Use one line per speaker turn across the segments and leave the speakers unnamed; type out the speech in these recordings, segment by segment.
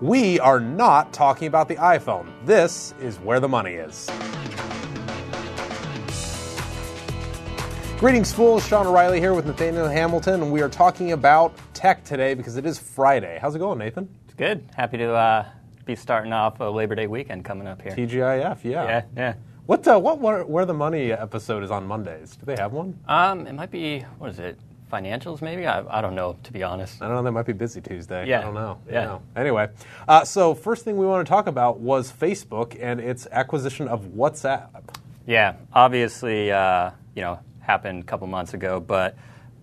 We are not talking about the iPhone. This is where the money is. Greetings, fools. Sean O'Reilly here with Nathaniel Hamilton, and we are talking about tech today because it is Friday. How's it going, Nathan?
It's good. Happy to uh, be starting off a Labor Day weekend coming up here.
TGIF, yeah.
Yeah, yeah.
What, uh, what, where, where the money episode is on Mondays? Do they have one?
Um, it might be what is it? Financials, maybe. I, I don't know, to be honest.
I don't know. That might be busy Tuesday.
Yeah.
I don't know.
Yeah.
know. Anyway, uh, so first thing we want to talk about was Facebook and its acquisition of WhatsApp.
Yeah, obviously, uh, you know, happened a couple months ago. But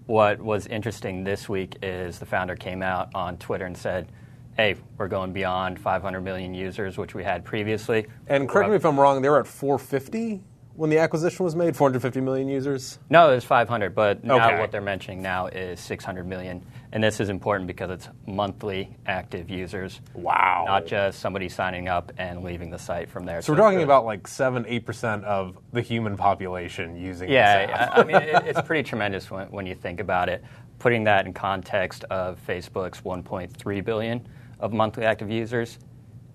what was interesting this week is the founder came out on Twitter and said, "Hey, we're going beyond 500 million users, which we had previously."
And correct me if I'm wrong. they're at 450 when the acquisition was made. 450 million users.
No, it was 500, but now
Okay.
what they're mentioning now is 600 million. And this is important because it's monthly active users.
Wow.
Not just somebody signing up and leaving the site from there.
So we're talking about like seven, eight percent of the human population using.
Yeah, I, I mean, it, it's pretty tremendous when, when you think about it. Putting that in context of Facebook's 1.3 billion of monthly active users,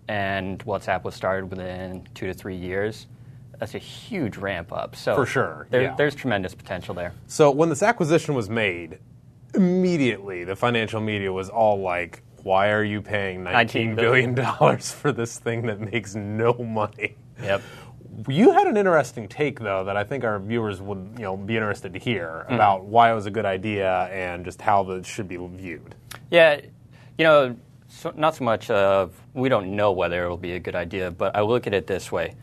and WhatsApp was started within two to three years. That's a huge ramp up. So
For sure,
there,
yeah.
there's tremendous potential there.
So when this acquisition was made, immediately the financial media was all like, "Why are you paying 19
$19
billion for this thing that makes no money?"
Yep.
You had an interesting take though that I think our viewers would, you know, be interested to hear
Mm.
about why it was a good idea and just how that should be viewed.
Yeah, you know, so, not so much of we don't know whether it will be a good idea, but I look at it this way: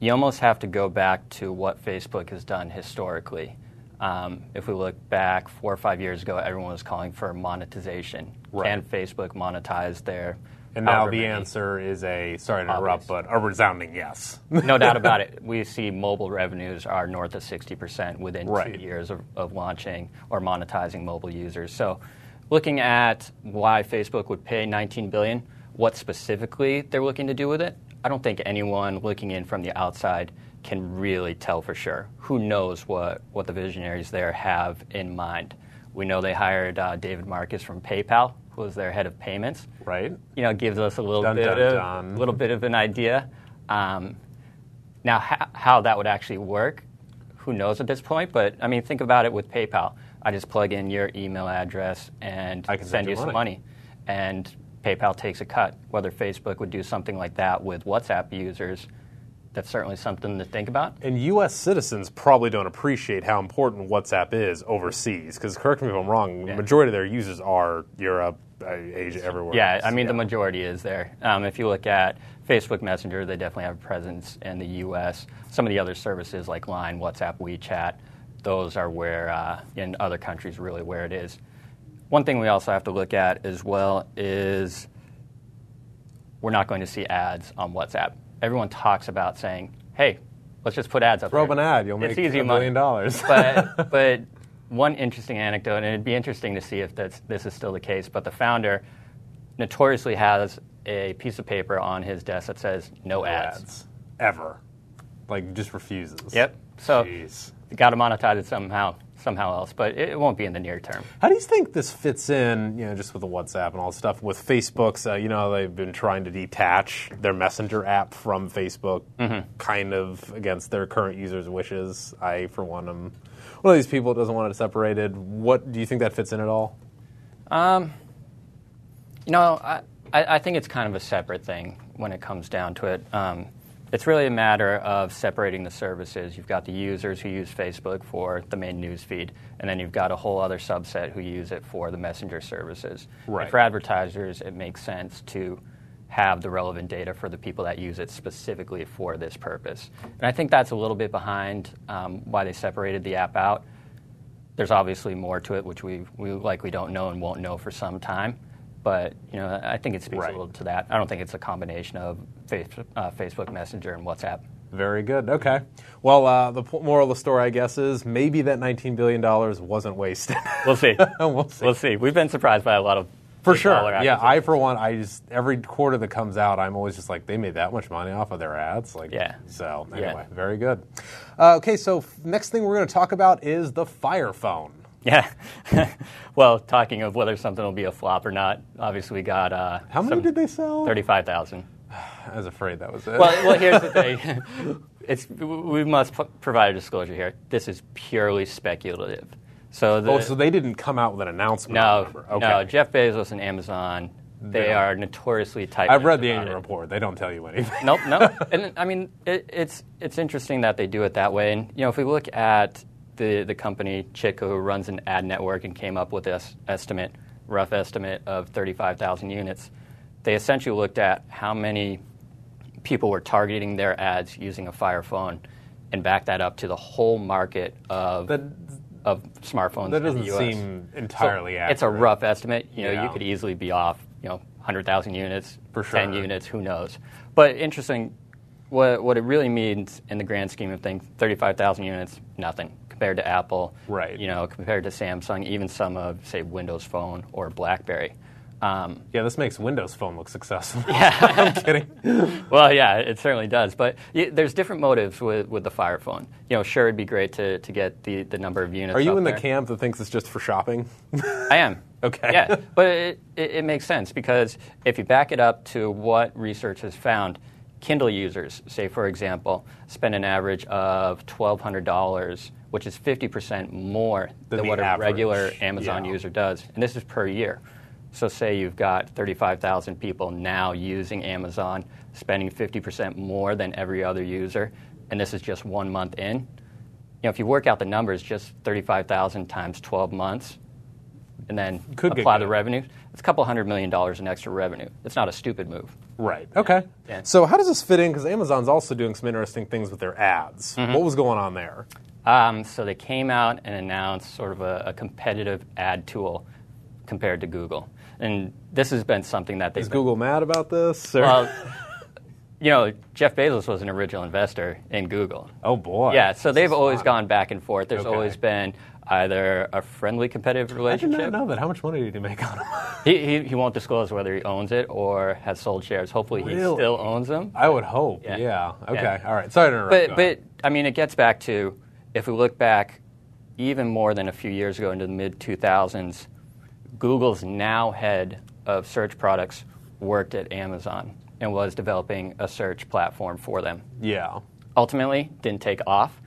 you almost have to go back to what Facebook has done historically. Um, if we look back four or five years ago, everyone was calling for monetization.
Right.
Can Facebook monetize their?
And now the answer is a sorry to interrupt, but a resounding yes.
no doubt about it. We see mobile revenues are north of 60% within
Right.
two years of, of launching or monetizing mobile users. So, looking at why Facebook would pay 19 billion, what specifically they're looking to do with it, I don't think anyone looking in from the outside can really tell for sure. Who knows what, what the visionaries there have in mind? We know they hired uh, David Marcus from PayPal, who was their head of payments
right?
you know, gives us a little
Dun,
bit
dun,
of
dun.
little bit of an idea. Um, now, how, how that would actually work, who knows at this point? But I mean, think about it with PayPal. I just plug in your email address and
I can
send
send you
you some
money.
money, and PayPal takes a cut. Whether Facebook would do something like that with WhatsApp users, that's certainly something to think about.
And U.S. citizens probably don't appreciate how important WhatsApp is overseas. Because correct me if I'm wrong, the majority of their users are Europe, uh, Asia, everywhere.
Yeah,
else.
I mean, the majority is there. Um, if you look at Facebook Messenger, they definitely have a presence in the U.S. Some of the other services like Line, WhatsApp, WeChat, those are where, uh, in other countries, really where it is. One thing we also have to look at as well is we're not going to see ads on WhatsApp. Everyone talks about saying, hey, let's just put ads up
Throw an ad, you'll
It's
make
easy
a million dollars.
but but one interesting anecdote, and it'd be interesting to see if that's, this is still the case. But the founder notoriously has a piece of paper on his desk that says no ads.
ever, like just refuses.
Yep. So
Jeez.
got to monetize it somehow somehow else, but it, won't be in the near term.
How do you think this fits in, you know, just with the WhatsApp and all this stuff, with Facebook's, uh, you know, they've been trying to detach their Messenger app from Facebook,
Mm-hmm.
kind of against their current users' wishes. I, for one, am one of these people that doesn't want it separated. What do you think that fits in at all?
You know, I, I I think it's kind of a separate thing when it comes down to it. Um, it's really a matter of separating the services. You've got the users who use Facebook for the main news feed, and then you've got a whole other subset who use it for the messenger services.
Right.
And for advertisers, it makes sense to have the relevant data for the people that use it specifically for this purpose. And I think that's a little bit behind um, why they separated the app out. There's obviously more to it, which we, we likely don't know and won't know for some time. But you know, I think it speaks
Right.
a little to that. I don't think it's a combination of face, uh, Facebook Messenger and WhatsApp.
Very good. Okay. Well, uh, the moral of the story, I guess, is maybe that $19 billion wasn't wasted.
We'll see.
We'll see.
We'll see. We've been surprised by a lot of
For sure. Yeah, I for one, I just every quarter that comes out, I'm always just like, they made that much money off of their ads. Like,
Yeah.
So
Yeah.
anyway, very good. Uh, okay, so f- next thing we're going to talk about is the Fire Phone.
Yeah. well, talking of whether something will be a flop or not, obviously we got uh,
How many did they sell?
35,000.
I was afraid that was it.
Well, well, here's the thing. It's, we must p- provide a disclosure here. This is purely speculative. So, the,
oh, so they didn't come out with an announcement.
no.
Okay.
no, Jeff Bezos and Amazon, they
They-
are notoriously tight.
I've read the annual report. They don't tell you anything.
nope, nope. And I mean, it, it's it's interesting that they do it that way. And you know, if we look at the the company Chitika, who runs an ad network and came up with this estimate, rough estimate of 35,000 units, they essentially looked at how many people were targeting their ads using a Fire phone, and backed that up to the whole market of
That
of smartphones.
that doesn't
the US.
seem entirely
So
accurate.
It's a rough estimate. You know,
Yeah.
you could easily be off. You know, 100,000 units,
For
10 units, who knows? But interesting. What what it really means in the grand scheme of things, 35,000 units, nothing compared to Apple.
Right.
You know, compared to Samsung, even some of say Windows Phone or BlackBerry. Um,
Yeah, this makes Windows Phone look successful. Yeah, I'm kidding.
well, yeah, it certainly does. But y there's different motives with, with the Fire phone. You know, sure, it'd be great to, to get the, the number of units.
Are you in the camp that thinks it's just for shopping?
I am.
Okay.
Yeah, but it, it, it makes sense because if you back it up to what research has found, Kindle users, say for example, spend an average of $1,200, which is 50% more
Than
than, what a regular Amazon
yeah.
user does. And this is per year. So say you've got 35,000 people now using Amazon, spending 50% more than every other user, and this is just one month in. You know, if you work out the numbers, just 35,000 times 12 months, and then
Could get
apply the
good.
revenue, it's a couple hundred million dollars in extra revenue. It's not a stupid move.
Right. Okay.
Yeah.
So how does this fit in? Because Amazon's also doing some interesting things with their ads.
Mm-hmm.
What was going on there?
Um, so they came out and announced sort of a, a competitive ad tool compared to Google. And this has been something that they've
Is
been-
Google mad about this? or-
Well, you know, Jeff Bezos was an original investor in Google.
oh boy.
Yeah, so they've always gone back and forth. There's
Okay.
always been either a friendly competitive relationship.
I did not know that. How much money did he make on them?
He, he, he won't disclose whether he owns it or has sold shares. Hopefully, he
Really?
still owns them.
I would hope. Yeah.
Yeah.
Okay.
Yeah.
All right. Sorry to interrupt.
But, but. I mean, it gets back to if we look back even more than a few years ago into the mid 2000s, Google's now head of search products worked at Amazon and was developing a search platform for them.
yeah.
Ultimately, didn't take off.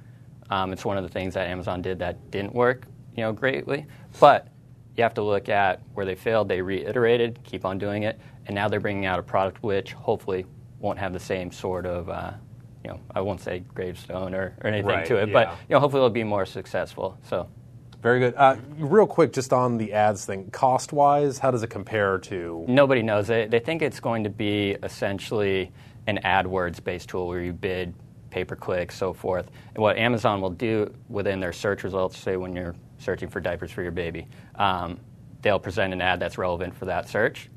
Um, it's one of the things that Amazon did that didn't work, you know, greatly. But you have to look at where they failed. They reiterated, keep on doing it, and now they're bringing out a product which hopefully won't have the same sort of, uh, you know, I won't say gravestone or, or anything
Right,
to it,
yeah.
but you know, hopefully it'll be more successful. So.
Very good. Uh, real quick, just on the ads thing, cost wise, how does it compare to?
Nobody knows it. They think it's going to be essentially an AdWords based tool where you bid pay per click, so forth. And what Amazon will do within their search results, say when you're searching for diapers for your baby, um, they'll present an ad that's relevant for that search.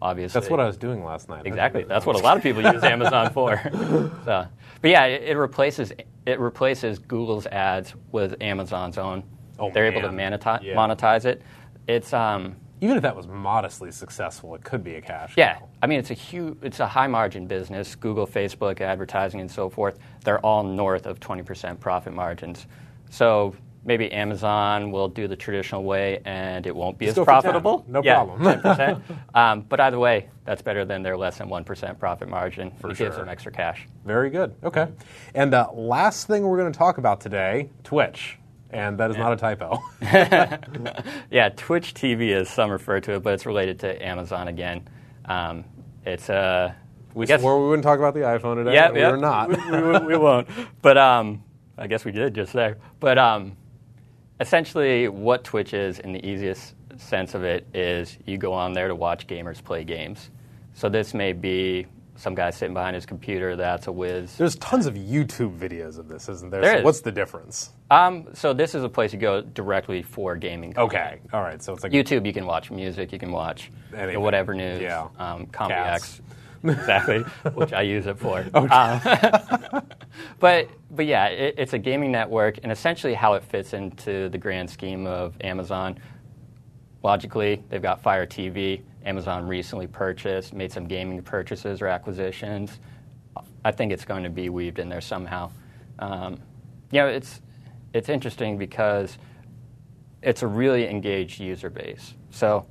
Obviously,
That's what I was doing last night.
Exactly. That's what a lot of people use Amazon for. So, but yeah, it, it replaces it replaces Google's ads with Amazon's own.
Oh,
They're able to monetize,
Yeah.
monetize it. It's um,
Even if that was modestly successful, it could be a cash.
yeah,
cow.
I mean it's a huge, it's a high margin business. Google, Facebook, advertising, and so forth. They're all north of 20% profit margins. So maybe Amazon will do the traditional way, and it won't be
Just
as
go 10.
profitable.
No
Yeah,
problem.
10%. um, but either way, that's better than their less than 1% profit margin.
For
it gives them extra cash.
Very good. Okay. And uh, last thing we're going to talk about today Twitch. And that is not a typo.
Yeah, Twitch TV, as some refer to it, but it's related to Amazon again. Um, it's uh,
We
guess-
swore we wouldn't talk about the iPhone today.
Yeah,
we
yeah.
were not.
we, we- we won't. But um, I guess we did just there. But um, essentially, what Twitch is, in the easiest sense of it, is you go on there to watch gamers play games. So this may be some guy sitting behind his computer that's a whiz.
There's tons of YouTube videos of this, isn't there?
There
so
is.
what's the difference?
Um, so this is a place you go directly for gaming.
Okay. All right. So it's like
YouTube, you can watch music, you can watch
Anything.
whatever news,
Yeah.
um, X, exactly, which I use it for.
Okay.
Um, but but yeah, it, it's a gaming network, and essentially how it fits into the grand scheme of Amazon. Logically, they've got Fire TV. Amazon recently purchased, made some gaming purchases or acquisitions. I think it's going to be weaved in there somehow. Um, you know, it's it's interesting because it's a really engaged user base. So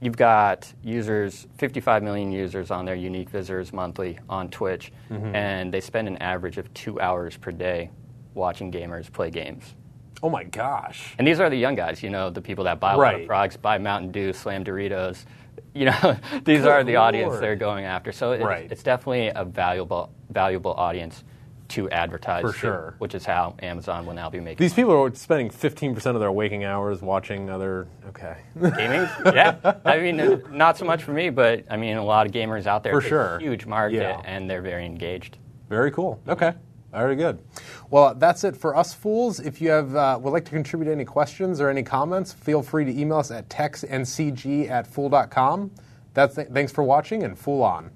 you've got users, 55 million users on their unique visitors monthly on Twitch,
Mm-hmm.
and they spend an average of two hours per day watching gamers play games.
Oh my gosh.
And these are the young guys, you know, the people that buy a lot
Right.
of frogs, buy Mountain Dew, slam Doritos. You know, these are the audience they're going after. So it's,
Right.
it's definitely a valuable valuable audience to advertise
For
to,
sure.
which is how Amazon will now be making
These people are spending 15% of their waking hours watching other. Okay.
gaming. yeah, I mean, uh, not so much for me, but I mean, a lot of gamers out there.
For sure.
huge market,
Yeah.
and they're very engaged.
Very cool. Okay. Very good. Well, that's it for us fools. If you have uh, would like to contribute any questions or any comments, feel free to email us at textncg at fool.com. That's thanks for watching and fool on.